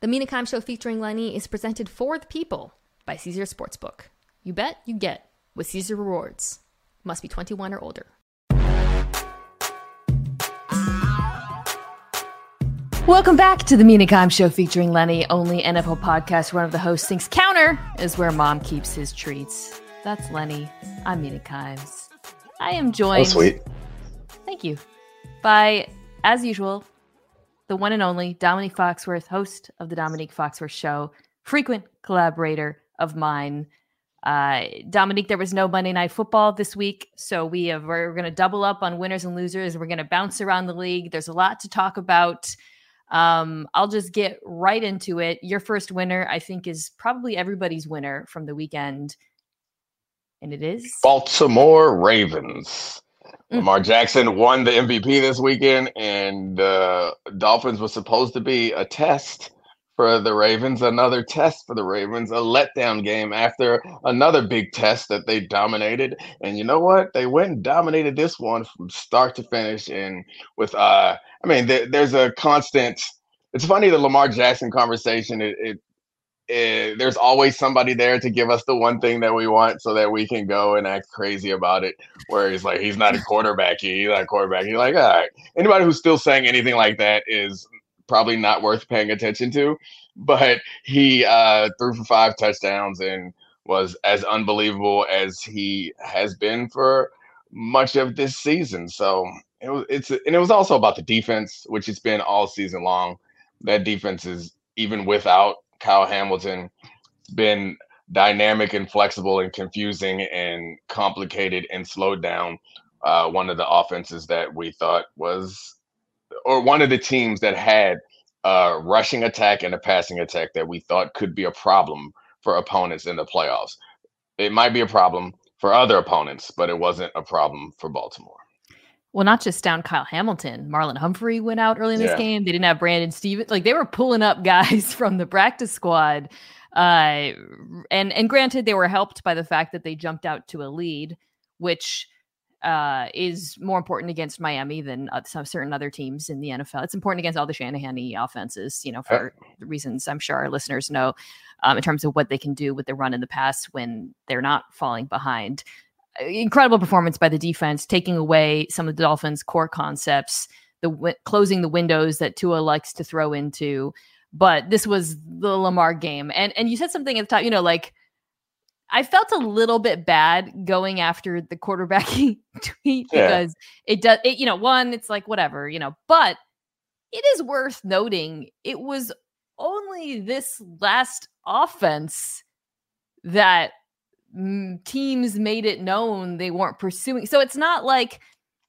The Mina Kimes Show featuring Lenny is presented for the people by Caesar Sportsbook. You bet, you get with Caesar Rewards. Must be 21 or older. Welcome back to the Mina Kimes Show featuring Lenny, only NFL podcast. One of the hosts thinks counter is where mom keeps his treats. That's Lenny. I'm Mina Kimes. I am joined. Oh, sweet. Thank you. By, as usual, the one and only Domonique Foxworth, host of the Domonique Foxworth Show, frequent collaborator of mine. Uh, Domonique, there was no Monday Night Football this week, so we have, we're going to double up on winners and losers. We're going to bounce around the league. There's a lot to talk about. Um, I'll just get right into it. Your first winner, I think, is probably everybody's winner from the weekend, and it is Baltimore Ravens. Mm. Lamar Jackson won the MVP this weekend, and the uh, Dolphins was supposed to be a test for the Ravens, another test for the Ravens, a letdown game after another big test that they dominated. And you know what? They went and dominated this one from start to finish. And with, uh, I mean, th- there's a constant. It's funny the Lamar Jackson conversation. It, it Eh, there's always somebody there to give us the one thing that we want so that we can go and act crazy about it. Where he's like, he's not a quarterback. He's not a quarterback. He's like, all right. Anybody who's still saying anything like that is probably not worth paying attention to. But he uh, threw for five touchdowns and was as unbelievable as he has been for much of this season. So it was it's and it was also about the defense, which it's been all season long. That defense is even without Kyle Hamilton been dynamic and flexible and confusing and complicated and slowed down uh, one of the offenses that we thought was, or one of the teams that had a rushing attack and a passing attack that we thought could be a problem for opponents in the playoffs. It might be a problem for other opponents, but it wasn't a problem for Baltimore. Well, not just down Kyle Hamilton. Marlon Humphrey went out early in this yeah. game. They didn't have Brandon Stephens. Like they were pulling up guys from the practice squad. Uh, and and granted, they were helped by the fact that they jumped out to a lead, which uh, is more important against Miami than uh, some certain other teams in the NFL. It's important against all the Shanahan offenses, you know, for reasons I'm sure our listeners know, um, in terms of what they can do with the run in the pass when they're not falling behind incredible performance by the defense, taking away some of the Dolphins' core concepts, the w- closing the windows that Tua likes to throw into. But this was the Lamar game, and and you said something at the top, you know, like I felt a little bit bad going after the quarterbacking tweet because it does, it, you know, one, it's like whatever, you know, but it is worth noting it was only this last offense that teams made it known they weren't pursuing. So it's not like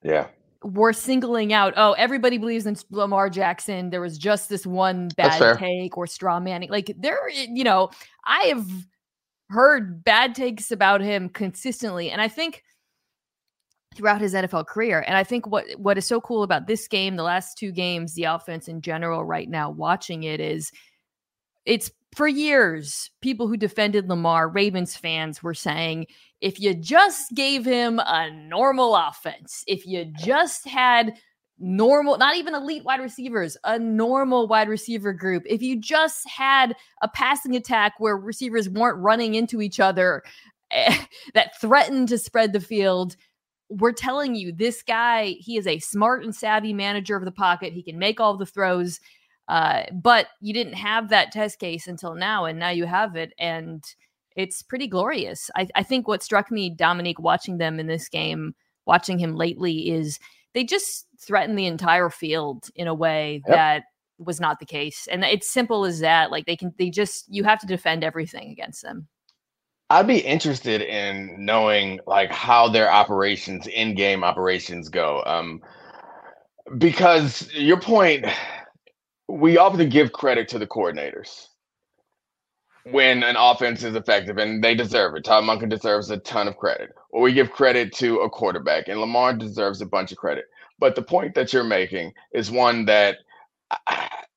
yeah we're singling out. Oh, everybody believes in Lamar Jackson. There was just this one bad take or straw manning. Like there, eh, you know, I have heard bad takes about him consistently, and I think throughout his NFL career. And I think what what is so cool about this game, the last two games, the offense in general, right now, watching it is it's for years, people who defended Lamar, Ravens fans, were saying if you just gave him a normal offense, if you just had normal, not even elite wide receivers, a normal wide receiver group, if you just had a passing attack where receivers weren't running into each other eh, that threatened to spread the field, we're telling you this guy, he is a smart and savvy manager of the pocket. He can make all the throws. Uh, but you didn't have that test case until now, and now you have it, and it's pretty glorious. I, I think what struck me, Domonique, watching them in this game, watching him lately, is they just threaten the entire field in a way yep. that was not the case. And it's simple as that. Like they can, they just, you have to defend everything against them. I'd be interested in knowing like how their operations, in-game operations go. Um, because your point, we often give credit to the coordinators when an offense is effective, and they deserve it. Todd Monken deserves a ton of credit. Or we give credit to a quarterback, and Lamar deserves a bunch of credit. But the point that you're making is one that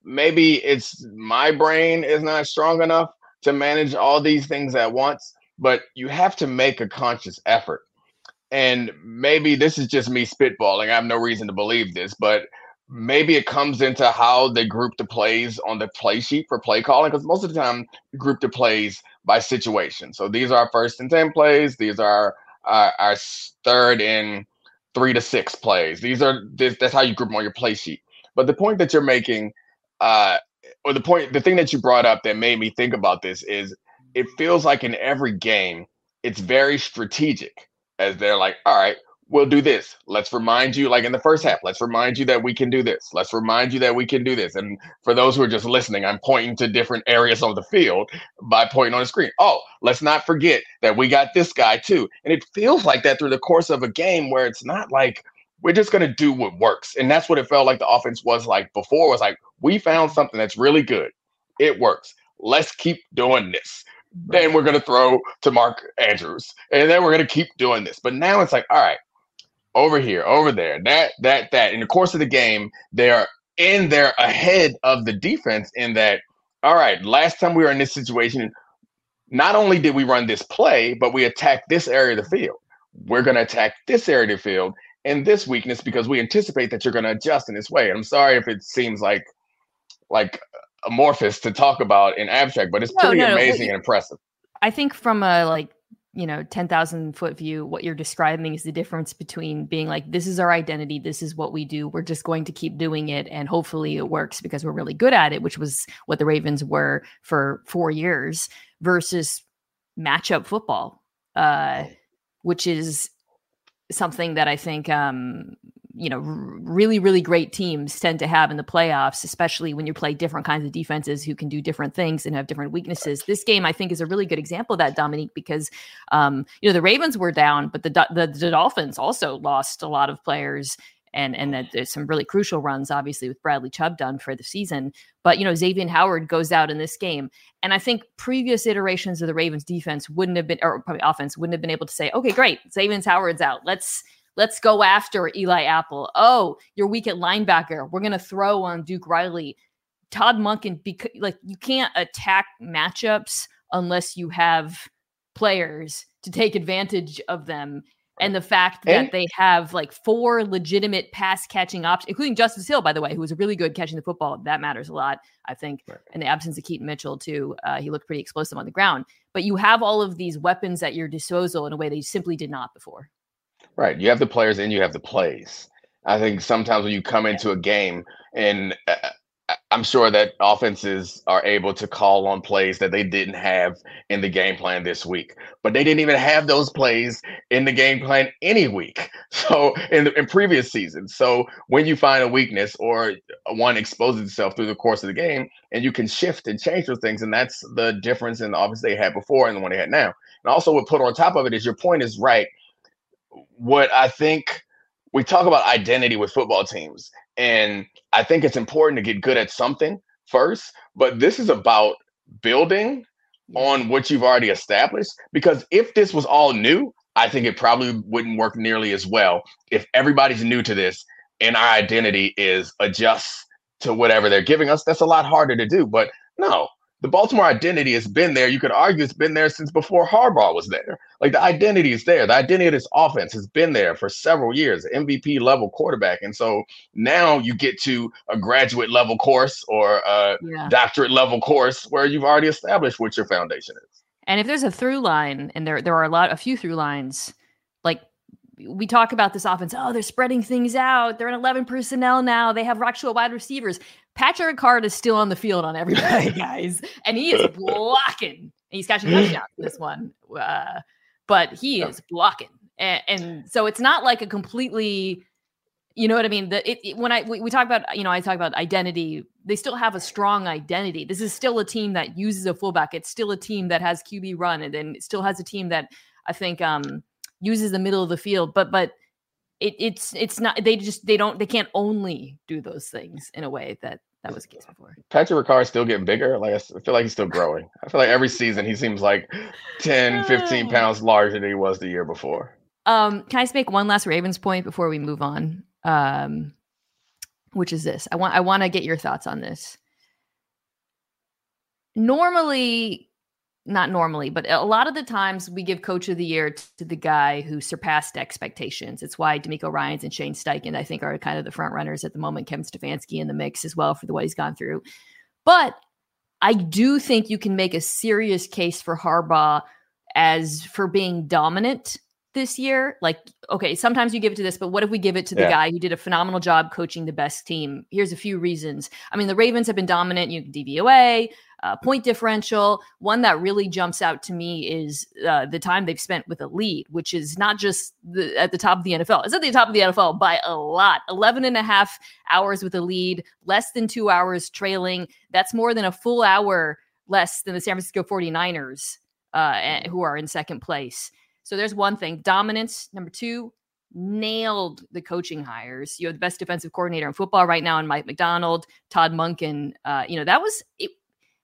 maybe it's my brain is not strong enough to manage all these things at once, but you have to make a conscious effort. And maybe this is just me spitballing. I have no reason to believe this, but maybe it comes into how they group the plays on the play sheet for play calling because most of the time group the plays by situation. So these are our first and 10 plays. These are our, our third and three to six plays. These are this, that's how you group them on your play sheet. But the point that you're making, uh, or the point, the thing that you brought up that made me think about this is it feels like in every game, it's very strategic as they're like, all right, we'll do this. Let's remind you, like in the first half, let's remind you that we can do this. Let's remind you that we can do this. And for those who are just listening, I'm pointing to different areas of the field by pointing on the screen. Oh, let's not forget that we got this guy too. And it feels like that through the course of a game where it's not like we're just going to do what works. And that's what it felt like the offense was like before was like, we found something that's really good. It works. Let's keep doing this. Then we're going to throw to Mark Andrews. And then we're going to keep doing this. But now it's like, all right, over here, over there, that, that, that. In the course of the game, they are in there ahead of the defense in that, all right, last time we were in this situation, not only did we run this play, but we attacked this area of the field. We're going to attack this area of the field and this weakness because we anticipate that you're going to adjust in this way. I'm sorry if it seems like like amorphous to talk about in abstract, but it's no, pretty no, amazing no. and impressive. I think from a like you know 10,000 foot view what you're describing is the difference between being like this is our identity this is what we do we're just going to keep doing it and hopefully it works because we're really good at it which was what the Ravens were for 4 years versus matchup football uh which is something that I think um you know really really great teams tend to have in the playoffs especially when you play different kinds of defenses who can do different things and have different weaknesses. This game i think is a really good example of that domonique because um, you know the ravens were down but the, the, the dolphins also lost a lot of players and and that there's some really crucial runs obviously with bradley chubb done for the season. But you know xavier howard goes out in this game and i think previous iterations of the ravens defense wouldn't have been or probably offense wouldn't have been able to say okay great xavier howard's out. Let's Let's go after Eli Apple. Oh, you're weak at linebacker. We're going to throw on Duke Riley. Todd Monken, because like you can't attack matchups unless you have players to take advantage of them. And the fact that and, they have like four legitimate pass catching options, including Justice Hill, by the way, who was really good catching the football. That matters a lot, I think. Right. In the absence of Keaton Mitchell, too, uh, he looked pretty explosive on the ground. But you have all of these weapons at your disposal in a way you simply did not before. Right. You have the players and you have the plays. I think sometimes when you come into a game, and uh, I'm sure that offenses are able to call on plays that they didn't have in the game plan this week, but they didn't even have those plays in the game plan any week. So in, the, in previous seasons, so when you find a weakness or one exposes itself through the course of the game, and you can shift and change those things, and that's the difference in the offense they had before and the one they had now. And also, what put on top of it is your point is right what I think we talk about identity with football teams, and I think it's important to get good at something first, but this is about building on what you've already established. Because if this was all new, I think it probably wouldn't work nearly as well if everybody's new to this and our identity is adjust to whatever they're giving us. That's a lot harder to do. But no, the Baltimore identity has been there. You could argue it's been there since before Harbaugh was there. Like the identity is there. The identity of this offense has been there for several years, MVP level quarterback. And so now you get to a graduate level course or a yeah. doctorate level course where you've already established what your foundation is. And if there's a through line, and there there are a lot, a few through lines, like we talk about this offense. Oh, they're spreading things out. They're in 11 personnel now. They have actual wide receivers. Patrick Ricard is still on the field on everybody, guys, and he is blocking. He's catching touchdowns this one, uh, but he is blocking, and, and, so it's not like a completely, you know what I mean. The it, it, when I we, we, talk about you know I talk about identity, they still have a strong identity. This is still a team that uses a fullback. It's still a team that has QB run, and then still has a team that I think um, uses the middle of the field, but but it, it's it's not they just they don't they can't only do those things in a way that that was the case before. Patrick Ricard is still getting bigger. Like I feel like he's still growing. I feel like every season he seems like 10, 15 pounds larger than he was the year before. Um, can I just make one last Ravens point before we move on? Um, which is this. I want I want to get your thoughts on this. Normally, not normally, but a lot of the times we give coach of the year to the guy who surpassed expectations. It's why DeMeco Ryans and Shane Steichen, I think, are kind of the front runners at the moment. Kevin Stefanski in the mix as well for the what he's gone through. But I do think you can make a serious case for Harbaugh as for being dominant this year. Like, okay, sometimes you give it to this, but what if we give it to the yeah. guy who did a phenomenal job coaching the best team? Here's a few reasons. I mean, the Ravens have been dominant. You can DVOA, uh, point differential. One that really jumps out to me is uh, the time they've spent with a lead, which is not just the, at the top of the NFL. It's at the top of the NFL by a lot. 11 and a half hours with a lead, less than two hours trailing. That's more than a full hour less than the San Francisco 49ers, uh, who are in second place. So there's one thing dominance. Number two, nailed the coaching hires. You have the best defensive coordinator in football right now, and Mike Macdonald, Todd Monken. Uh, you know that was it,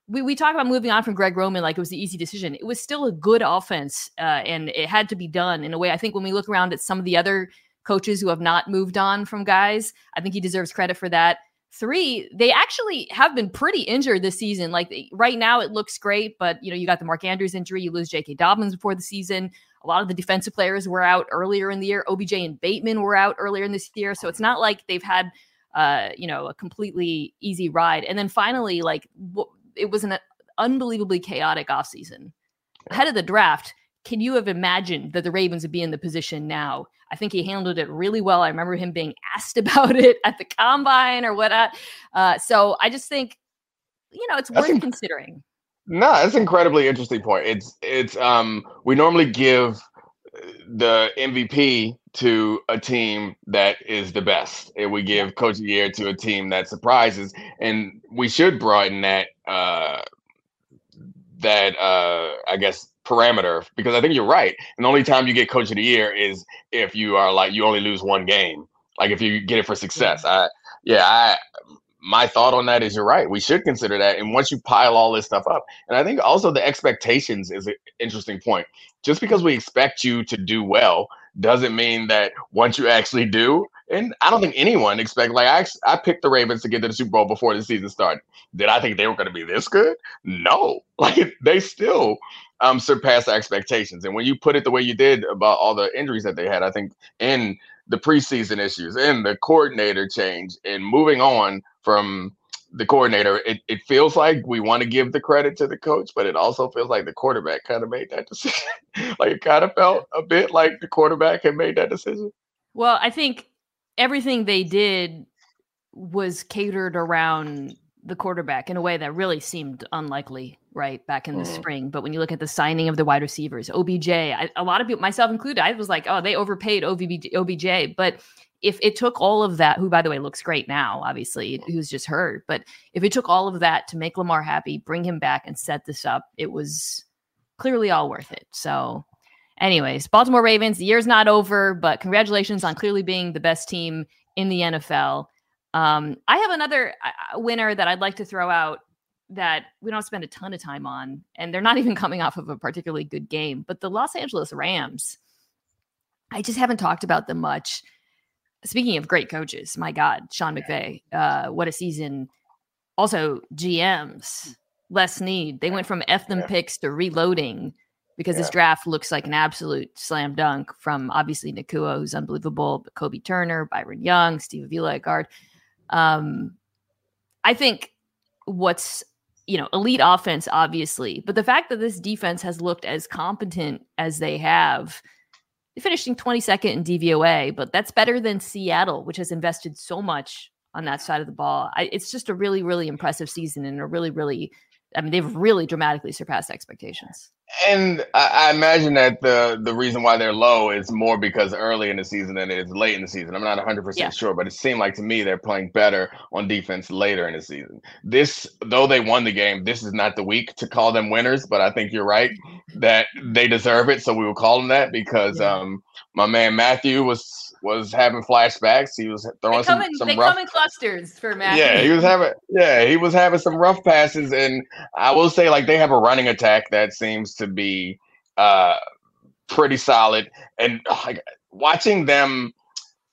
we, we talk about moving on from Greg Roman like it was the easy decision. It was still a good offense, uh, and it had to be done in a way. I think when we look around at some of the other coaches who have not moved on from guys, I think he deserves credit for that. Three, they actually have been pretty injured this season. Like right now, it looks great, but you know you got the Mark Andrews injury, you lose J.K. Dobbins before the season. A lot of the defensive players were out earlier in the year. OBJ and Bateman were out earlier in this year, so it's not like they've had uh, you know, a completely easy ride. And then finally, like it was an unbelievably chaotic offseason. Ahead of the draft, can you have imagined that the Ravens would be in the position now? I think he handled it really well. I remember him being asked about it at the combine or what. Uh, so I just think, you know, it's worth considering. No, that's an incredibly interesting point. It's it's um we normally give the MVP to a team that is the best, and we give Coach of the Year to a team that surprises, and we should broaden that uh, that uh, I guess parameter because I think you're right. And the only time you get Coach of the Year is if you are like you only lose one game, like if you get it for success. I yeah, I my thought on that is you're right. We should consider that. And once you pile all this stuff up, and I think also the expectations is an interesting point. Just because we expect you to do well doesn't mean that once you actually do, and I don't think anyone expect like I I picked the Ravens to get to the Super Bowl before the season started. Did I think they were going to be this good? No. Like they still um surpassed expectations. And when you put it the way you did about all the injuries that they had, I think in the preseason issues and the coordinator change and moving on from the coordinator, it, it feels like we want to give the credit to the coach, but it also feels like the quarterback kind of made that decision. like it kind of felt a bit like the quarterback had made that decision. Well, I think everything they did was catered around the quarterback in a way that really seemed unlikely, right, back in the mm-hmm. spring. But when you look at the signing of the wide receivers, OBJ, I, a lot of people, myself included, I was like, oh, they overpaid OBJ, OBJ. But if it took all of that, who by the way looks great now, obviously, who's just hurt, but if it took all of that to make Lamar happy, bring him back and set this up, it was clearly all worth it. So, anyways, Baltimore Ravens, the year's not over, but congratulations on clearly being the best team in the NFL. Um, I have another uh, winner that I'd like to throw out that we don't spend a ton of time on, and they're not even coming off of a particularly good game, but the Los Angeles Rams. I just haven't talked about them much speaking of great coaches, my God, Sean McVay, uh, what a season. Also, GMs, Les Snead. They went from F them picks to reloading because yeah. this draft looks like an absolute slam dunk from obviously Nacua, who's unbelievable, but Kobie Turner, Byron Young, Steve Avila guard. Um, I think what's you know elite offense, obviously, but the fact that this defense has looked as competent as they have finishing 22nd in DVOA, but that's better than Seattle, which has invested so much on that side of the ball. I, it's just a really, really impressive season and a really, really, I mean, they've really dramatically surpassed expectations. And I, I, imagine that the the reason why they're low is more because early in the season than it is late in the season. I'm not 100 yeah. percent sure, but it seemed like to me they're playing better on defense later in the season. This, though they won the game, this is not the week to call them winners. But I think you're right that they deserve it, so we will call them that because yeah. um, my man Matthew was was having flashbacks. He was throwing some, in, some they rough, come in clusters for Matt. Yeah, he was having yeah, he was having some rough passes, and I will say like they have a running attack that seems to be uh pretty solid. And like watching them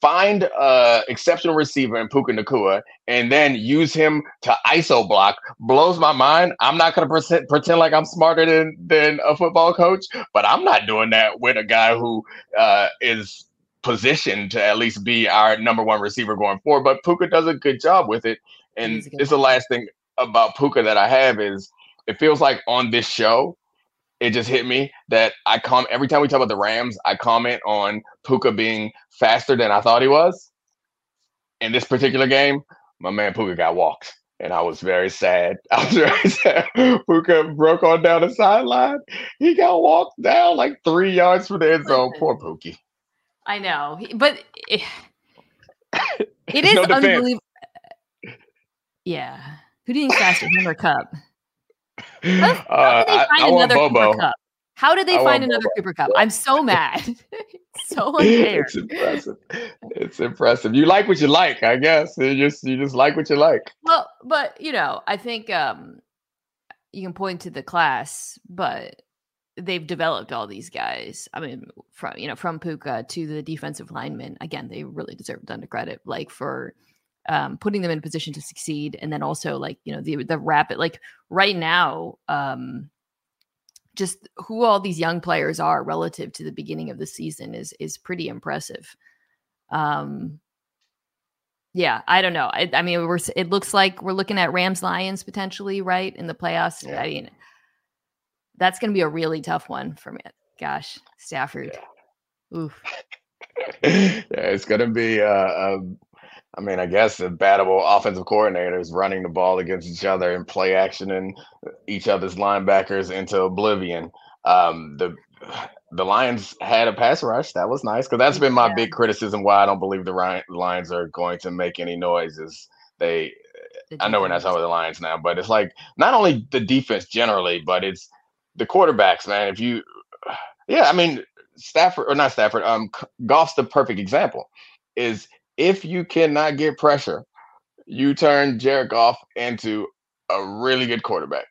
find a exceptional receiver in Puka Nacua and then use him to ISO block blows my mind. I'm not going to pretend, pretend like I'm smarter than than a football coach, but I'm not doing that with a guy who uh, is positioned to at least be our number one receiver going forward. But Puka does a good job with it. And it's the last thing about Puka that I have is it feels like on this show it just hit me that I come every time we talk about the Rams, I comment on Puka being faster than I thought he was. In this particular game, my man Puka got walked. And I was very sad. I was very sad. Puka broke on down the sideline. He got walked down like three yards from the end zone. Poor Pookie. I know, but it, it is no unbelievable. Yeah. Who do you think faster, him or Kupp? How, how did they uh, find I, I another Cooper Kupp? How did they I find another Bobo. Cooper Kupp? I'm so mad. so unfair. It's impressive. It's impressive. You like what you like, I guess. You just you just like what you like. Well, but you know, I think um you can point to the class, but they've developed all these guys. I mean, from you know, from Puka to the defensive linemen. Again, they really deserve a ton of credit. Like for um, putting them in position to succeed, and then also like you know the the rapid like right now, um, just who all these young players are relative to the beginning of the season is is pretty impressive. Um, yeah, I don't know. I, I mean, we're it looks like we're looking at Rams Lions potentially right in the playoffs. Yeah. I mean, that's going to be a really tough one for me. Gosh, Stafford. Yeah. Oof. yeah, it's going to be uh, um, I mean, I guess the battle offensive coordinators running the ball against each other and play action and each other's linebackers into oblivion. Um, the the Lions had a pass rush. That was nice because that's been my yeah. big criticism why I don't believe the Lions are going to make any noises. They, the I know we're not talking about the Lions now, but it's like not only the defense generally, but it's the quarterbacks, man. If you, yeah, I mean Stafford or not Stafford, um, Goff's the perfect example. Is if you cannot get pressure, you turn Jared Goff into a really good quarterback.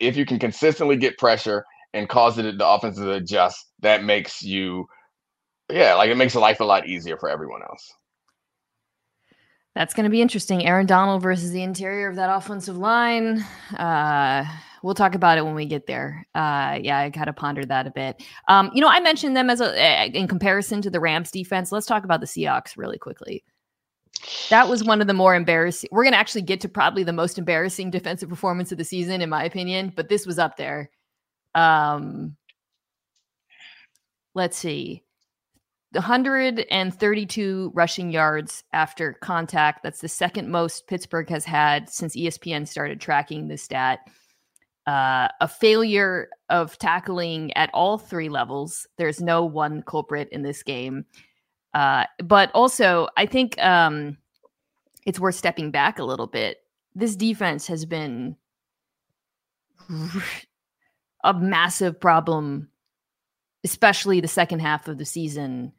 If you can consistently get pressure and cause it the offense to adjust, that makes you, yeah, like it makes life a lot easier for everyone else. That's going to be interesting. Aaron Donald versus the interior of that offensive line. Uh, we'll talk about it when we get there. Uh, yeah, I of pondered that a bit. Um, you know, I mentioned them as a eh, in comparison to the Rams defense. Let's talk about the Seahawks really quickly. That was one of the more embarrassing. We're going to actually get to probably the most embarrassing defensive performance of the season, in my opinion, but this was up there. Um, let's see. 132 rushing yards after contact. That's the second most Pittsburgh has had since ESPN started tracking this stat uh, a failure of tackling at all three levels. There's no one culprit in this game. Uh, but also, I think um, it's worth stepping back a little bit. This defense has been a massive problem, especially the second half of the season.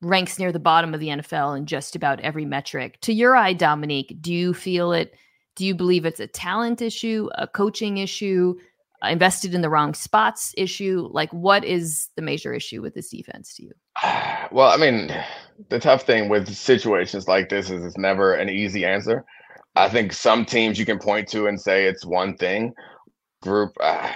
Ranks near the bottom of the NFL in just about every metric. To your eye, Domonique, do you feel it? Do you believe it's a talent issue, a coaching issue, invested in the wrong spots issue? Like, what is the major issue with this defense to you? Well, I mean, the tough thing with situations like this is it's never an easy answer. I think some teams you can point to and say it's one thing. Group, uh,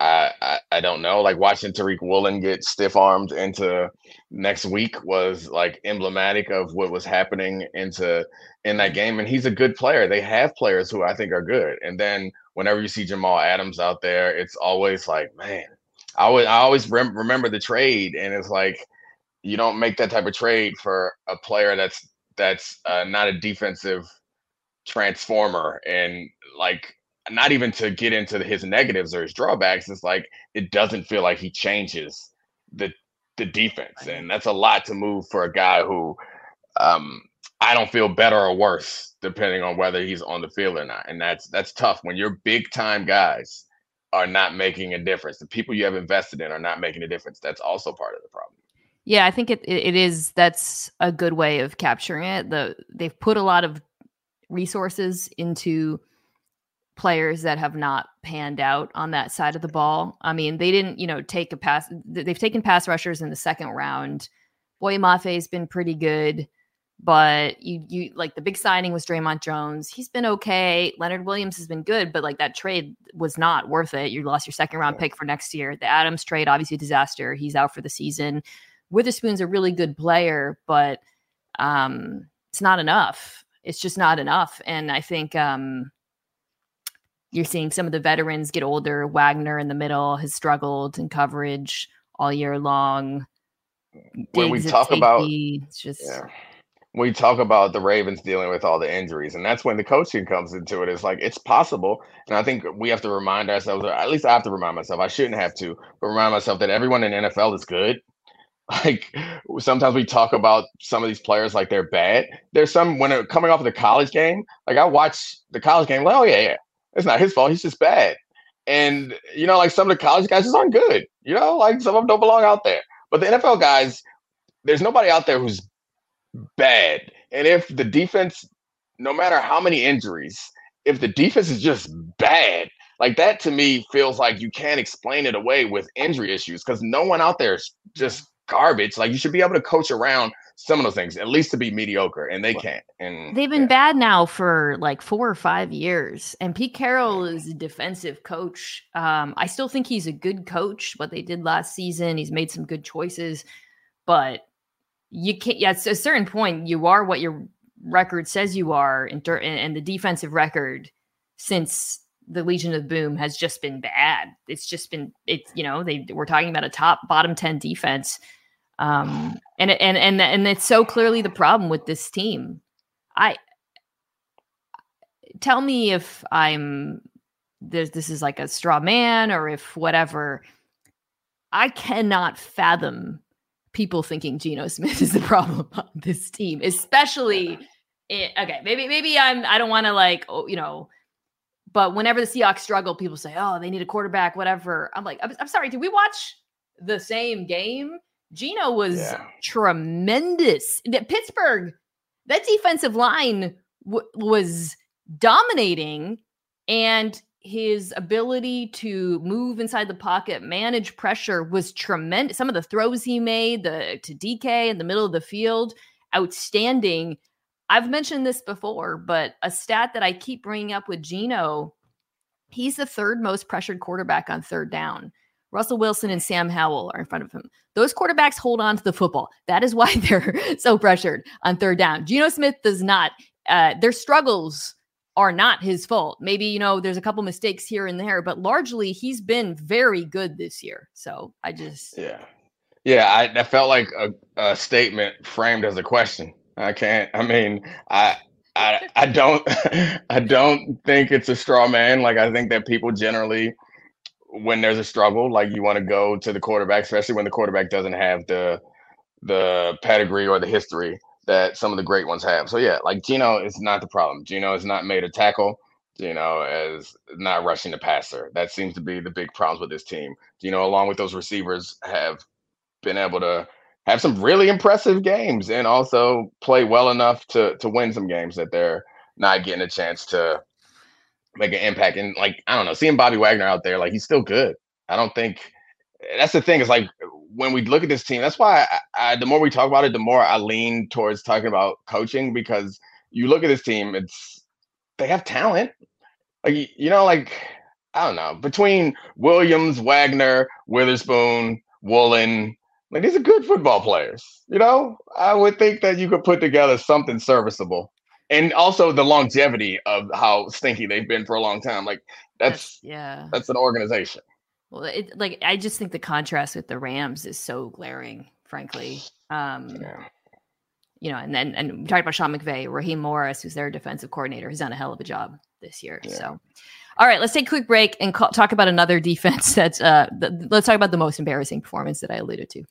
I, I, I don't know. Like watching Tariq Woolen get stiff armed into next week was like emblematic of what was happening into in that game. And he's a good player. They have players who I think are good. And then whenever you see Jamal Adams out there, it's always like, man, I always I always rem- remember the trade, and it's like you don't make that type of trade for a player that's that's uh, not a defensive transformer and like not even to get into his negatives or his drawbacks it's like it doesn't feel like he changes the the defense and that's a lot to move for a guy who um I don't feel better or worse depending on whether he's on the field or not. And that's that's tough when your big time guys are not making a difference. The people you have invested in are not making a difference. That's also part of the problem. Yeah, I think it it is that's a good way of capturing it. The they've put a lot of resources into players that have not panned out on that side of the ball. I mean, they didn't, you know, take a pass. They've taken pass rushers in the second round. Boye Mafe has been pretty good But you you like the big signing was Dre'Mont Jones. He's been okay. Leonard Williams has been good, but like that trade was not worth it. You lost your second round pick for next year. The Adams trade, obviously a disaster. He's out for the season. Witherspoon's a really good player, but um, it's not enough. It's just not enough. And I think um, you're seeing some of the veterans get older. Wagner in the middle has struggled in coverage all year long. When we talk about it's just yeah. we talk about the Ravens dealing with all the injuries, and that's when the coaching comes into it. It's like it's possible, and I think we have to remind ourselves, or at least I have to remind myself. I shouldn't have to, but remind myself that everyone in NFL is good. Like sometimes we talk about some of these players like they're bad. There's some when coming off of the college game, like I watch the college game, like, oh yeah, yeah, it's not his fault. He's just bad. And you know, like some of the college guys just aren't good. You know, like some of them don't belong out there. But the NFL guys, there's nobody out there who's bad. And if the defense, no matter how many injuries, if the defense is just bad, like that to me feels like you can't explain it away with injury issues because no one out there is just garbage. Like you should be able to coach around some of those things, at least to be mediocre, and they can't. And they've been yeah. bad now for like four or five years. And Pete Carroll is a defensive coach. Um, I still think he's a good coach. What they did last season, he's made some good choices, but you can't. Yeah, at a certain point, you are what your record says you are, and, and the defensive record since the Legion of Boom has just been bad. It's just been it's you know they we're talking about a top bottom ten defense um, and and and and it's so clearly the problem with this team. I tell me if I'm this this is like a straw man or if whatever. I cannot fathom people thinking Geno Smith is the problem on this team, especially. It, okay, maybe maybe I'm I don't want to like oh, you know, but whenever the Seahawks struggle, people say, "Oh, they need a quarterback." Whatever. I'm like, I'm, I'm sorry. Did we watch the same game? Geno was yeah. tremendous. That Pittsburgh, that defensive line w- was dominating, and his ability to move inside the pocket, manage pressure was tremendous. Some of the throws he made, the to DK in the middle of the field, outstanding. I've mentioned this before, but a stat that I keep bringing up with Geno, he's the third most pressured quarterback on third down. Russell Wilson and Sam Howell are in front of him. Those quarterbacks hold on to the football. That is why they're so pressured on third down. Geno Smith does not. Uh, their struggles are not his fault. Maybe, you know, there's a couple mistakes here and there, but largely he's been very good this year. So I just. Yeah. Yeah. I, I felt like a, a statement framed as a question. I can't, I mean, I, I, I don't, I don't think it's a straw man. Like I think that people generally when there's a struggle, like you want to go to the quarterback, especially when the quarterback doesn't have the the pedigree or the history that some of the great ones have. So yeah, like Geno is not the problem. Geno is not made a tackle. Geno is not rushing the passer. That seems to be the big problems with this team. Geno, along with those receivers, have been able to have some really impressive games and also play well enough to to win some games that they're not getting a chance to make an impact. And like, I don't know, seeing Bobby Wagner out there, like he's still good. I don't think that's the thing. Is like when we look at this team, that's why I, I, the more we talk about it, the more I lean towards talking about coaching because you look at this team, it's they have talent. Like you know, like I don't know, between Williams, Wagner, Witherspoon, Woolen, like these are good football players. You know, I would think that you could put together something serviceable and also the longevity of how stinky they've been for a long time. Like that's, that's yeah, that's an organization. Well, it, like I just think the contrast with the Rams is so glaring, frankly. Um, yeah. You know, and then and we talked about Sean McVay, Raheem Morris, who's their defensive coordinator, has done a hell of a job this year. Yeah. So, all right, let's take a quick break and call, talk about another defense that's. Uh, the, let's talk about the most embarrassing performance that I alluded to.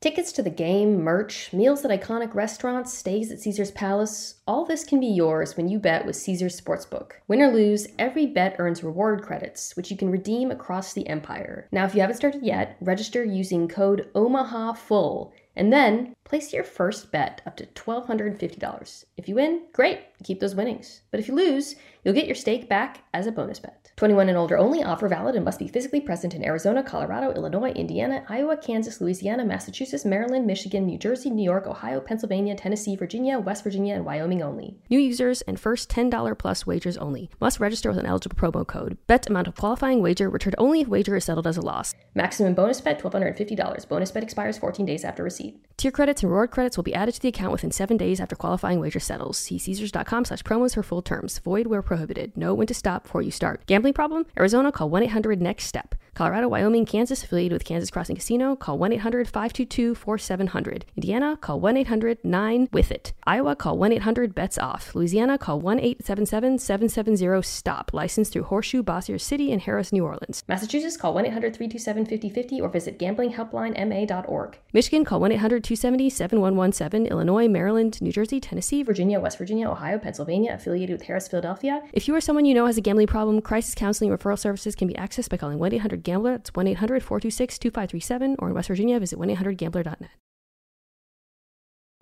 Tickets to the game, merch, meals at iconic restaurants, stays at Caesar's Palace, all this can be yours when you bet with Caesar's Sportsbook. Win or lose, every bet earns reward credits, which you can redeem across the empire. Now, if you haven't started yet, register using code OMAHAFULL and then Place your first bet up to $1,250. If you win, great, keep those winnings. But if you lose, you'll get your stake back as a bonus bet. 21 and older only, offer valid and must be physically present in Arizona, Colorado, Illinois, Indiana, Iowa, Kansas, Louisiana, Massachusetts, Maryland, Michigan, New Jersey, New York, Ohio, Pennsylvania, Tennessee, Virginia, West Virginia, and Wyoming only. New users and first $10 plus wagers only. Must register with an eligible promo code. Bet amount of qualifying wager returned only if wager is settled as a loss. Maximum bonus bet $1,250. Bonus bet expires 14 days after receipt. Tier credits and reward credits will be added to the account within seven days after qualifying wager settles. See Caesars.com slash promos for full terms. Void where prohibited. Know when to stop before you start. Gambling problem? Arizona, call 1 800 NEXT STEP. Colorado, Wyoming, Kansas, affiliated with Kansas Crossing Casino, call 1 800 522 4700. Indiana, call 1 800 9 with it. Iowa, call 1 800 bets off. Louisiana, call 1 877 770 STOP. Licensed through Horseshoe, Bossier City, and Harrah's, New Orleans. Massachusetts, call 1 800 327 5050 or visit gamblinghelplinema.org. Michigan, call 1 800 270 7117. Illinois, Maryland, New Jersey, Tennessee, Virginia, West Virginia, Ohio, Pennsylvania, affiliated with Harrah's, Philadelphia. If you or someone you know has a gambling problem, crisis counseling referral services can be accessed by calling 1 800 Gambler. That's 1 800 426 2537, or in West Virginia, visit 1 800 Gambler.net.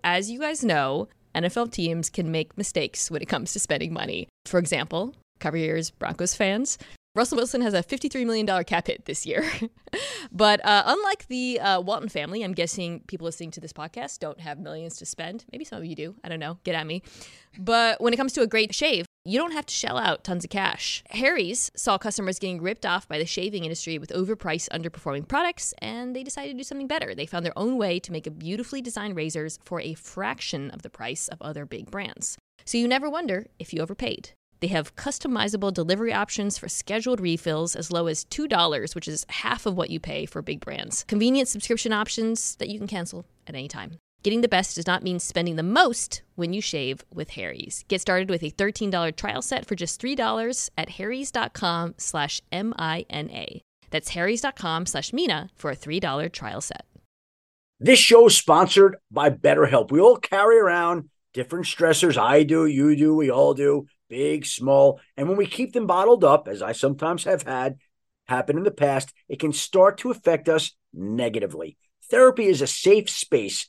As you guys know, NFL teams can make mistakes when it comes to spending money. For example, cover your ears, Broncos fans. Russell Wilson has a $53 million cap hit this year. but uh, unlike the uh, Walton family, I'm guessing people listening to this podcast don't have millions to spend. Maybe some of you do. I don't know. Get at me. But when it comes to a great shave, you don't have to shell out tons of cash. Harry's saw customers getting ripped off by the shaving industry with overpriced, underperforming products, and they decided to do something better. They found their own way to make beautifully designed razors for a fraction of the price of other big brands. So you never wonder if you overpaid. They have customizable delivery options for scheduled refills as low as $2, which is half of what you pay for big brands. Convenient subscription options that you can cancel at any time. Getting the best does not mean spending the most when you shave with Harry's. Get started with a $13 trial set for just $3 at harrys.com slash M-I-N-A. That's harrys.com slash Mina for a $3 trial set. This show is sponsored by BetterHelp. We all carry around different stressors. I do, you do, we all do big, small. And when we keep them bottled up, as I sometimes have had happen in the past, it can start to affect us negatively. Therapy is a safe space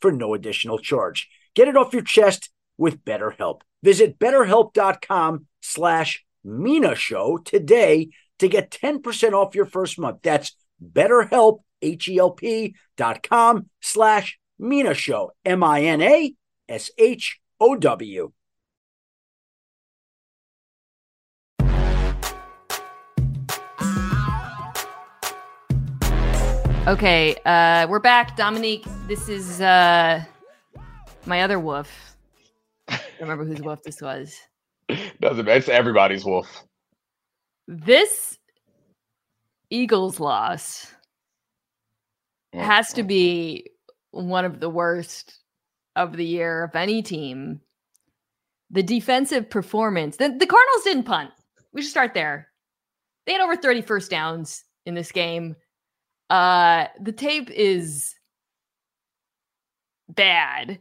for no additional charge. Get it off your chest with BetterHelp. Visit betterhelp.com slash Mina Show today to get 10% off your first month. That's betterhelp, H-E-L-P dot com slash Mina Show, M-I-N-A-S-H-O-W. Okay, uh, we're back. Domonique, this is uh, my other woof. I remember whose woof this was. Doesn't matter. It's everybody's woof. This Eagles loss has to be one of the worst of the year of any team. The defensive performance. The, the Cardinals didn't punt. We should start there. They had over 30 first downs in this game. Uh, the tape is bad.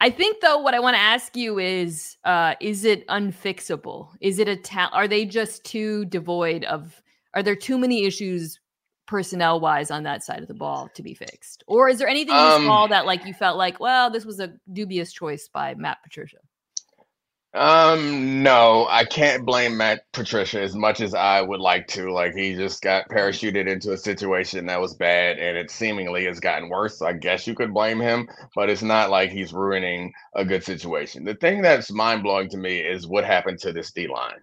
I think though, what I want to ask you is, uh, is it unfixable? Is it a Are they just too devoid of? Are there too many issues personnel wise on that side of the ball to be fixed, or is there anything um, you saw that like you felt like, well, this was a dubious choice by Matt Patricia? Um, no, I can't blame Matt Patricia as much as I would like to. Like he just got parachuted into a situation that was bad and it seemingly has gotten worse. So I guess you could blame him, but it's not like he's ruining a good situation. The thing that's mind blowing to me is what happened to this D line.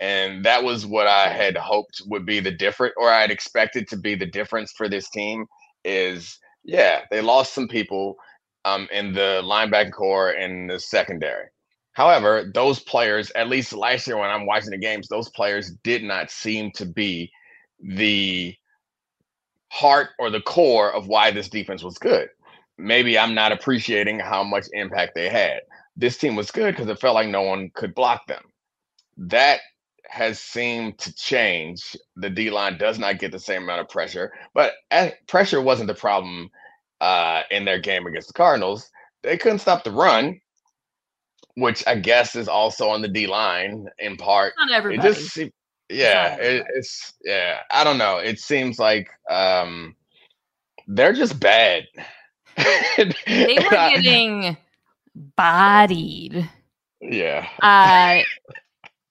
And that was what I had hoped would be the different or I had expected to be the difference for this team is yeah, they lost some people um in the linebacker core and the secondary However, those players, at least last year when I'm watching the games, those players did not seem to be the heart or the core of why this defense was good. maybe I'm not appreciating how much impact they had. This team was good because it felt like no one could block them. That has seemed to change. The D line does not get the same amount of pressure, but pressure wasn't the problem uh, in their game against the Cardinals. They couldn't stop the run, which I guess is also on the D line in part. Not everybody. It just, yeah, it, it's yeah. I don't know. It seems like um, they're just bad. they were getting bodied. Yeah. Uh,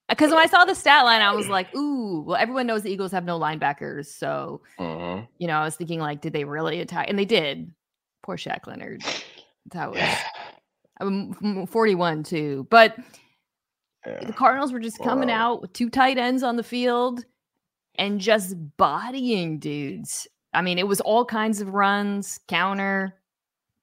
because when I saw the stat line, I was like, "Ooh!" Well, everyone knows the Eagles have no linebackers, so uh-huh. you know, I was thinking, like, did they really attack? And they did. Poor Shaq Leonard. That was I'm 41 too, but yeah. the Cardinals were just coming out with two tight ends on the field and just bodying dudes. I mean, it was all kinds of runs, counter,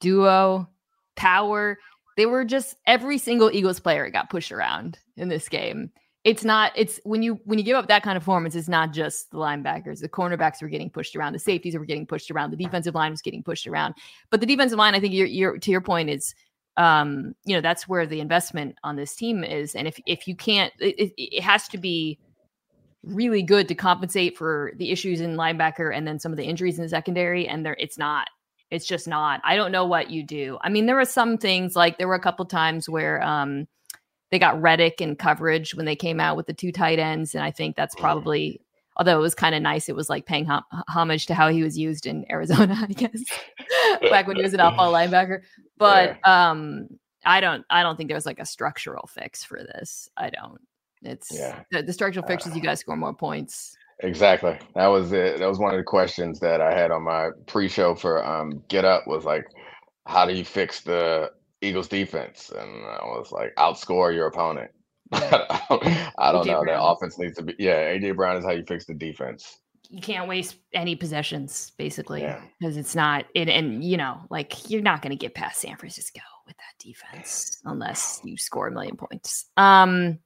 duo, power. They were just every single Eagles player got pushed around in this game it's not it's when you when you give up that kind of performance it's not just the linebackers the cornerbacks were getting pushed around the safeties were getting pushed around the defensive line was getting pushed around but the defensive line i think you're, you're to your point is um you know that's where the investment on this team is and if if you can't it, it has to be really good to compensate for the issues in linebacker and then some of the injuries in the secondary and there it's not it's just not i don't know what you do. I mean there were some things like there were a couple times where um they got Reddick in coverage when they came out with the two tight ends, and I think that's probably although it was kind of nice. It was like paying hom- homage to how he was used in Arizona, I guess, back when he was an outlaw linebacker. But yeah. um, I don't, I don't think there's like a structural fix for this. I don't. It's yeah. the, the structural fix is you guys score more points. Exactly. That was it. That was one of the questions that I had on my pre-show for um, Get Up was like, how do you fix the Eagles defense, and I was like, outscore your opponent. I don't know. That offense needs to be. Yeah, AJ Brown is how you fix the defense. You can't waste any possessions, basically, because yeah. it's not. It and you know, like you're not going to get past San Francisco with that defense unless you score a million points. Um,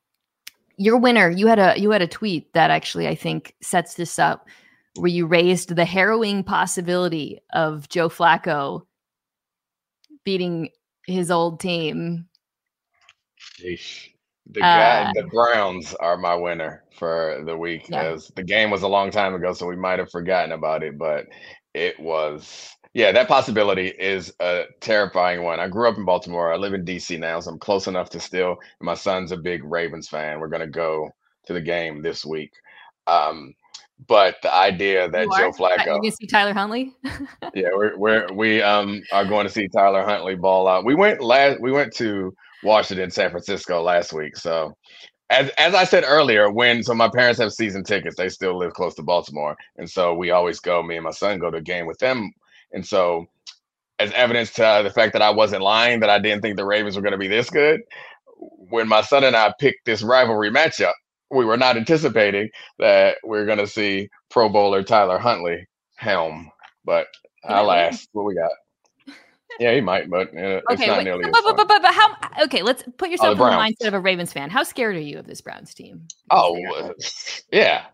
your winner, you had a you had a tweet that actually I think sets this up, where you raised the harrowing possibility of Joe Flacco beating his old team. The guy, uh, the Browns are my winner for the week. Yeah. As the game was a long time ago, so we might have forgotten about it, but it was yeah, that possibility is a terrifying one. I grew up in Baltimore. I live in DC now, so I'm close enough to still. My son's a big Ravens fan. We're gonna go to the game this week. Um, but the idea that Joe Flacco, you can see Tyler Huntley. yeah, we're, we're we um are going to see Tyler Huntley ball out. We went last. We went to Washington, San Francisco last week. So, as as I said earlier, when so my parents have season tickets, they still live close to Baltimore, and so we always go. Me and my son go to a game with them, and so as evidence to the fact that I wasn't lying, that I didn't think the Ravens were going to be this good. When my son and I picked this rivalry matchup, we were not anticipating that we are going to see Pro Bowler Tyler Huntley helm. But alas, what we got. Yeah, he might, but uh, it's okay, not wait, nearly but, but, but, but, but, how? Okay, let's put yourself oh, in the mindset of a Ravens fan. How scared are you of this Browns team? Oh, uh, yeah,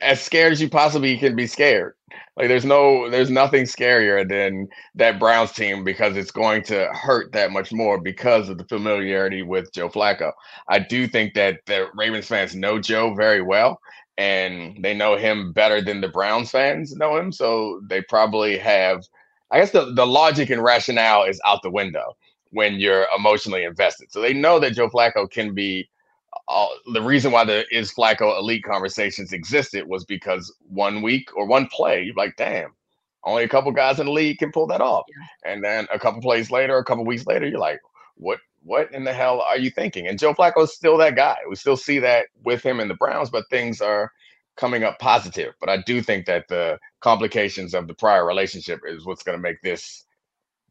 as scared as you possibly can be scared. Like there's no there's nothing scarier than that Browns team because it's going to hurt that much more because of the familiarity with Joe Flacco. I do think that the Ravens fans know Joe very well and they know him better than the Browns fans know him. So they probably have I guess the, the logic and rationale is out the window when you're emotionally invested. So they know that Joe Flacco can be all, the reason why the is Flacco elite conversations existed was because one week or one play, you're like, damn, only a couple guys in the league can pull that off. Yeah. And then a couple plays later, a couple weeks later, you're like, what what in the hell are you thinking? And Joe Flacco is still that guy. We still see that with him in the Browns, but things are coming up positive. But I do think that the complications of the prior relationship is what's going to make this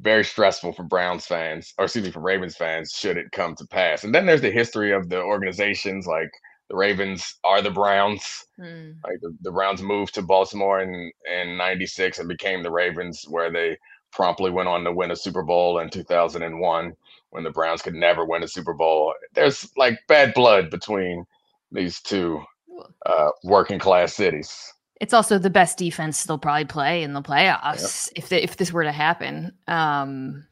very stressful for Browns fans, or excuse me, for Ravens fans, should it come to pass. And then there's the history of the organizations, like the Ravens are the Browns. Mm. Like the, the Browns moved to Baltimore in in '96 and became the Ravens, where they promptly went on to win a Super Bowl in 2001 when the Browns could never win a Super Bowl. There's like bad blood between these two uh, working class cities. It's also the best defense they'll probably play in the playoffs yep. if if this were to happen. Um,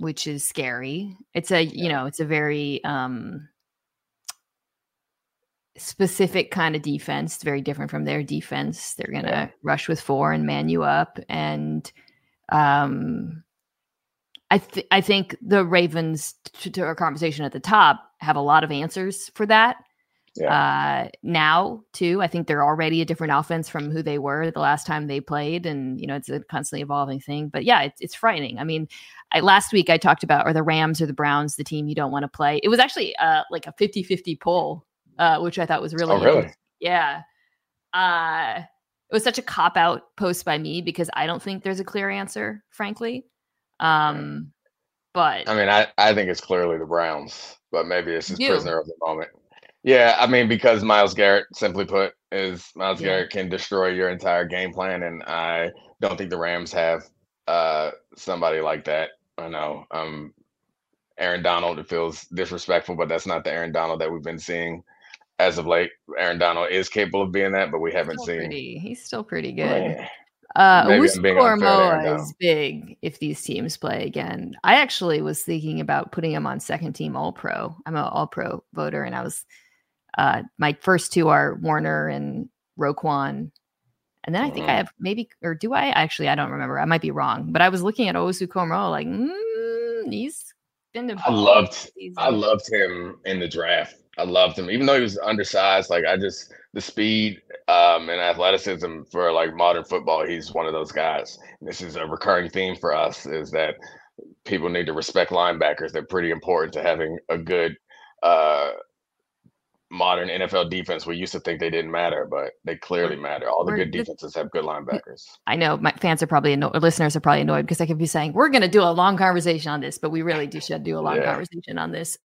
which is scary. It's a, you know, it's a very um specific kind of defense. It's very different from their defense. They're gonna yeah. rush with four and man you up. And um I th- I think the Ravens to our conversation at the top have a lot of answers for that. Yeah. Uh, now too, I think they're already a different offense from who they were the last time they played, and you know it's a constantly evolving thing. But yeah, it's it's frightening. I mean, I, last week I talked about are the Rams or the Browns the team you don't want to play. It was actually uh, like a 50-50 poll, uh, which I thought was really, oh, really? yeah. Uh, it was such a cop out post by me because I don't think there's a clear answer, frankly. Um, but I mean, I, I think it's clearly the Browns, but maybe it's just prisoner of the moment. Yeah, I mean, because Myles Garrett, simply put, is Myles yeah. Garrett can destroy your entire game plan, and I don't think the Rams have uh, somebody like that. I know, um, Aaron Donald. It feels disrespectful, but that's not the Aaron Donald that we've been seeing as of late. Aaron Donald is capable of being that, but we haven't seen. Pretty, he's still pretty good. Uh, Owusu is big if these teams play again. I actually was thinking about putting him on second team All Pro. I'm an All Pro voter, and I was uh, my first two are Warner and Roquan. And then I think I mm-hmm. have maybe, or do I actually? I don't remember. I might be wrong, but I was looking at Owusu Koramoah like, mm, he's been. I loved, I loved him in the draft. I loved him, even though he was undersized. Like I just the speed um, and athleticism for like modern football. He's one of those guys. This is a recurring theme for us: is that people need to respect linebackers. They're pretty important to having a good uh, modern NFL defense, we used to think they didn't matter, but they clearly matter. All the good defenses have good linebackers. I know my fans are probably annoyed, listeners are probably annoyed because I could be saying we're going to do a long conversation on this, but we really do should do a long yeah. conversation on this.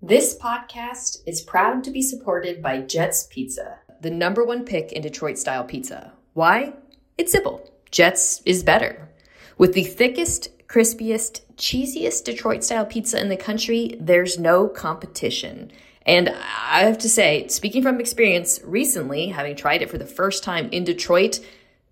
This podcast is proud to be supported by Jets Pizza, the number one pick in Detroit style pizza. Why? It's simple. Jets is better. With the thickest, crispiest, cheesiest Detroit style pizza in the country, there's no competition. And I have to say, speaking from experience recently, having tried it for the first time in Detroit,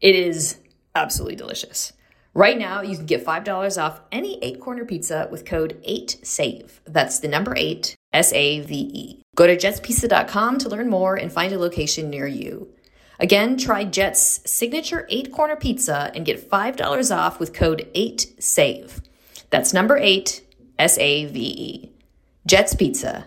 it is absolutely delicious. Right now, you can get $5 off any eight corner pizza with code 8SAVE. That's the number eight, S A V E. Go to jetspizza.com to learn more and find a location near you. Again, try Jet's signature eight corner pizza and get $5 off with code 8SAVE. That's number eight, S A V E. Jet's Pizza.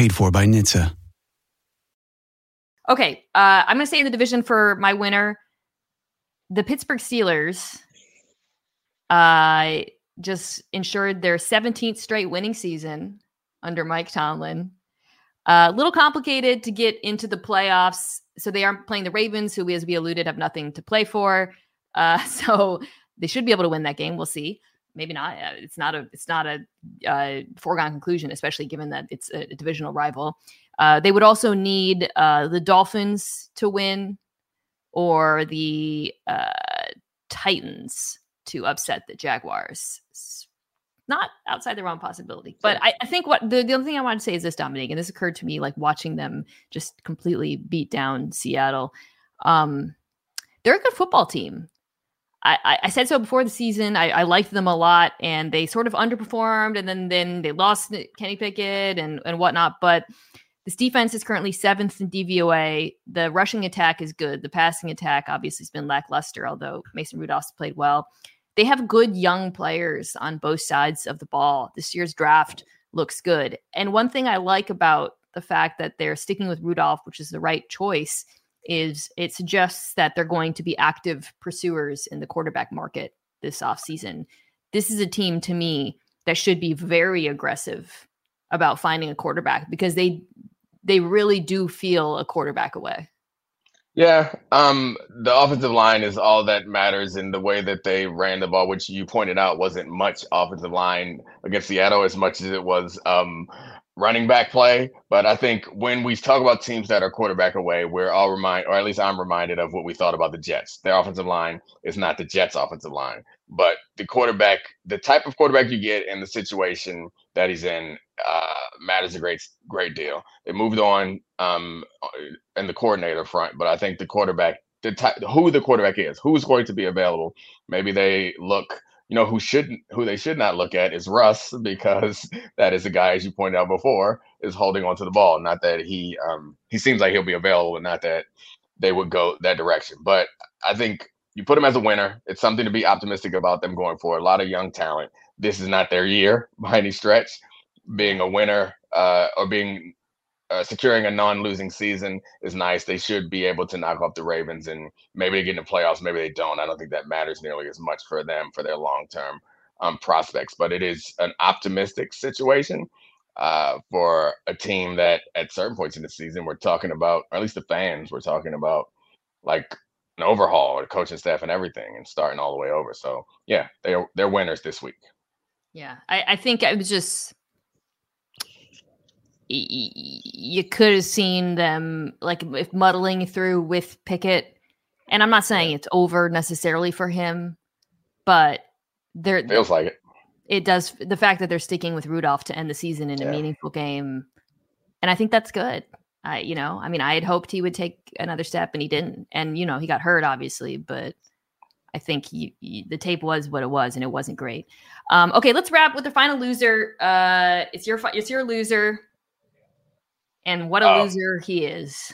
Paid for by NHTSA. Okay, uh, I'm going to say in the division for my winner, the Pittsburgh Steelers uh, just ensured their 17th straight winning season under Mike Tomlin. A uh, little complicated to get into the playoffs. So they aren't playing the Ravens, who, as we alluded, have nothing to play for. Uh, so they should be able to win that game. We'll see maybe not. Uh, it's not a it's not a uh, foregone conclusion, especially given that it's a, a divisional rival. Uh, they would also need uh, the Dolphins to win, or the uh, Titans to upset the Jaguars. It's not outside the realm possibility, but I, I think what the, the other thing I want to say is this, Domonique, and this occurred to me like watching them just completely beat down Seattle. Um, they're a good football team. I, I said so before the season. I, I, liked them a lot, and they sort of underperformed, and then then they lost Kenny Pickett and and whatnot. But this defense is currently seventh in DVOA. The rushing attack is good. The passing attack obviously has been lackluster, although Mason Rudolph's played well. They have good young players on both sides of the ball. This year's draft looks good. And one thing I like about the fact that they're sticking with Rudolph, which is the right choice, is it suggests that they're going to be active pursuers in the quarterback market this offseason. This is a team to me that should be very aggressive about finding a quarterback because they they really do feel a quarterback away. Yeah, um, the offensive line is all that matters in the way that they ran the ball, which you pointed out wasn't much offensive line against Seattle as much as it was um, running back play. But I think when we talk about teams that are quarterback away, we're all remind, or at least I'm reminded of what we thought about the Jets. Their offensive line is not the Jets' offensive line, but the quarterback, the type of quarterback you get in the situation that he's in, uh, matters a great, great deal. They moved on um, in the coordinator front, but I think the quarterback, the type, who the quarterback is, who's going to be available. Maybe they look you know, who shouldn't, who they should not look at is Russ because that is a guy, as you pointed out before, is holding on to the ball. Not that he, um, he seems like he'll be available, and not that they would go that direction. But I think you put him as a winner. It's something to be optimistic about them going for. A lot of young talent. This is not their year by any stretch. Being a winner uh, or being uh, securing a non-losing season is nice. They should be able to knock off the Ravens, and maybe they get in the playoffs, maybe they don't. I don't think that matters nearly as much for them for their long-term um, prospects. But it is an optimistic situation uh, for a team that, at certain points in the season, we're talking about, or at least the fans, we're talking about like an overhaul, the coaching staff, and everything, and starting all the way over. So yeah, they're they're winners this week. Yeah, I, I think I was just you could have seen them like if muddling through with Pickett. And I'm not saying it's over necessarily for him, but there feels like it. It does. The fact that they're sticking with Rudolph to end the season in yeah. a meaningful game, and I think that's good. I, you know, I mean, I had hoped he would take another step, and he didn't. And you know, he got hurt, obviously, but I think he, he, the tape was what it was, and it wasn't great. Um, okay, let's wrap with the final loser. Uh, it's your it's your loser. And what a uh, loser he is.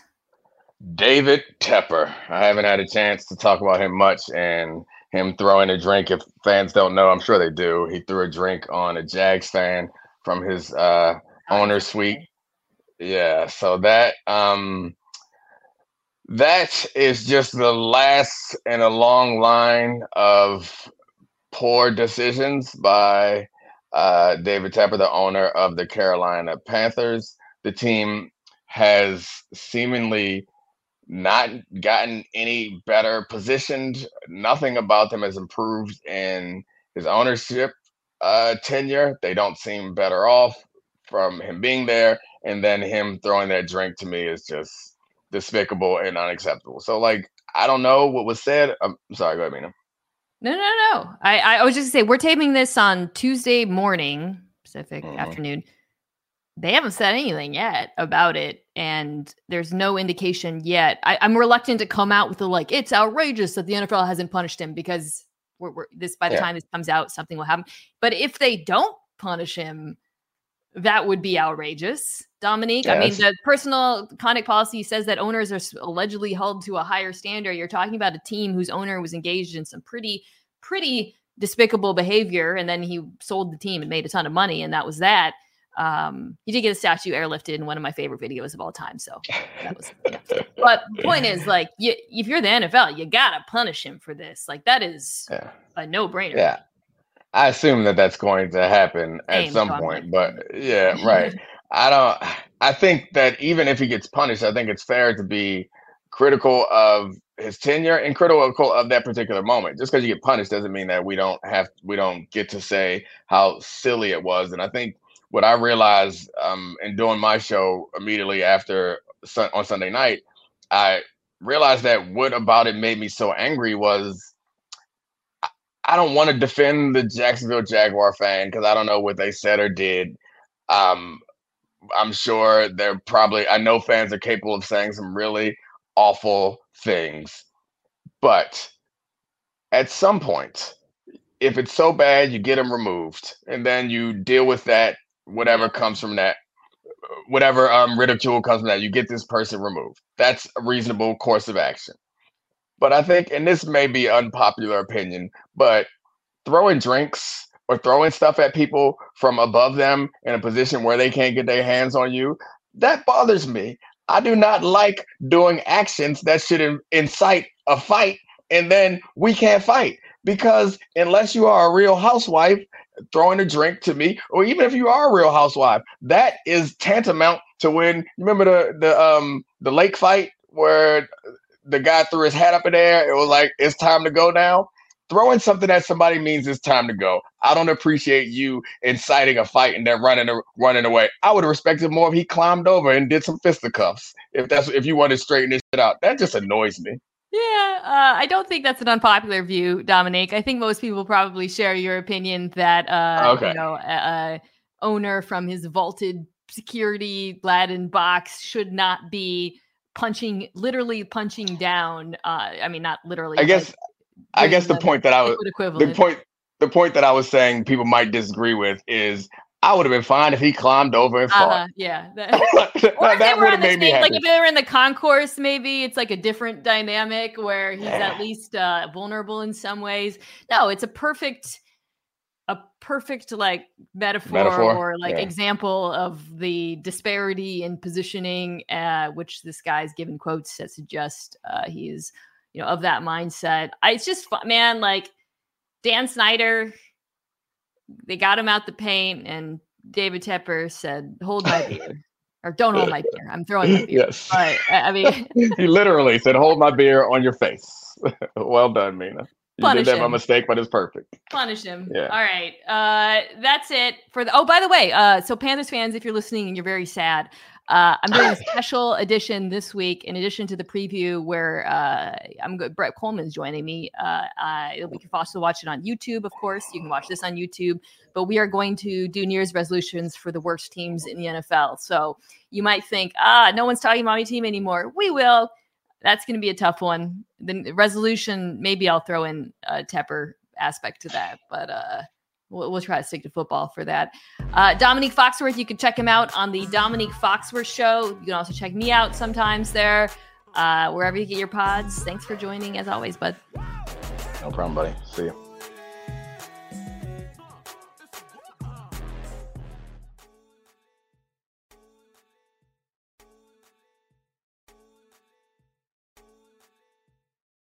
David Tepper. I haven't had a chance to talk about him much and him throwing a drink. If fans don't know, I'm sure they do. He threw a drink on a Jags fan from his uh, owner suite. Yeah, so that um that is just the last in a long line of poor decisions by uh, David Tepper, the owner of the Carolina Panthers the team has seemingly not gotten any better positioned. Nothing about them has improved in his ownership uh, tenure. They don't seem better off from him being there. And then him throwing that drink to me is just despicable and unacceptable. So, like, I don't know what was said. I'm sorry, go ahead, Mina. No, no, no. I, I was just gonna say we're taping this on Tuesday morning, Pacific mm-hmm. afternoon they haven't said anything yet about it and there's no indication yet. I, am reluctant to come out with the like it's outrageous that the nfl hasn't punished him because we're, we're this by the yeah. time this comes out something will happen. But if they don't punish him that would be outrageous domonique. Yes. i mean the personal conduct policy says that owners are allegedly held to a higher standard. You're talking about a team whose owner was engaged in some pretty pretty despicable behavior and then he sold the team and made a ton of money and that was that um, he did get a statue airlifted in one of my favorite videos of all time. So that was, yeah. but point is, like, you, if you're the NFL, you gotta punish him for this. Like, that is yeah. a no brainer. Yeah, I assume that that's going to happen at some point. But yeah, right. I don't. I think that even if he gets punished, I think it's fair to be critical of his tenure and critical of that particular moment. Just because you get punished doesn't mean that we don't have we don't get to say how silly it was. And I think what I realized um, in doing my show immediately after on Sunday night, I realized that what about it made me so angry was I don't want to defend the Jacksonville Jaguar fan because I don't know what they said or did. Um, I'm sure they're probably, I know fans are capable of saying some really awful things. But at some point, if it's so bad, you get them removed and then you deal with that whatever comes from that whatever um, ridicule comes from that you get this person removed. That's a reasonable course of action. But i think and this may be unpopular opinion but throwing drinks or throwing stuff at people from above them in a position where they can't get their hands on you that bothers me. I do not like doing actions that should incite a fight and then we can't fight. Because unless you are a real housewife throwing a drink to me, or even if you are a real housewife, that is tantamount to when you remember the the um the lake fight where the guy threw his hat up in the air. It was like it's time to go now. Throwing something at somebody means it's time to go. I don't appreciate you inciting a fight and then running running away. I would have respected more if he climbed over and did some fisticuffs. If that's if you want to straighten this shit out, that just annoys me. Yeah, uh, I don't think that's an unpopular view, Domonique. I think most people probably share your opinion that uh, okay. you know, a, a owner from his vaulted security Latin box should not be punching, literally punching down. Uh, I mean, not literally. I guess. I guess the point that I was the point the point that I was saying people might disagree with is I would have been fine if he climbed over and fought. Uh-huh, yeah. That, or that would have made me happy. Like if they were in the concourse, maybe it's like a different dynamic where he's yeah. at least uh, vulnerable in some ways. No, it's a perfect, a perfect like metaphor, metaphor? or like yeah. example of the disparity in positioning, uh, which this guy's given quotes that suggest uh, he's, you know, of that mindset. I, it's just fun, man. Like Dan Snyder they got him out the paint, and David Tepper said, "Hold my beer." or don't hold my beer. I'm throwing my beer. Yes. But, I mean, he literally said, "Hold my beer on your face." well done, Mina. You Punish did have him. a mistake, but it's perfect. Punish him. Yeah. All right. Uh, that's it for the. Oh, by the way, uh, so Panthers fans, if you're listening and you're very sad, uh, I'm doing a special edition this week, in addition to the preview, where uh, I'm good. Brett Kollmann's joining me. Uh, we can also watch it on YouTube, of course. You can watch this on YouTube. But we are going to do New Year's resolutions for the worst teams in the NFL. So you might think, ah, no one's talking about my team anymore. We will. That's going to be a tough one. The resolution, maybe I'll throw in a Tepper aspect to that, but uh, We'll, we'll, try to stick to football for that. Uh, Domonique Foxworth, you can check him out on the Domonique Foxworth Show. You can also check me out sometimes there, uh, wherever you get your pods. Thanks for joining, as always, bud. No problem, buddy. See you.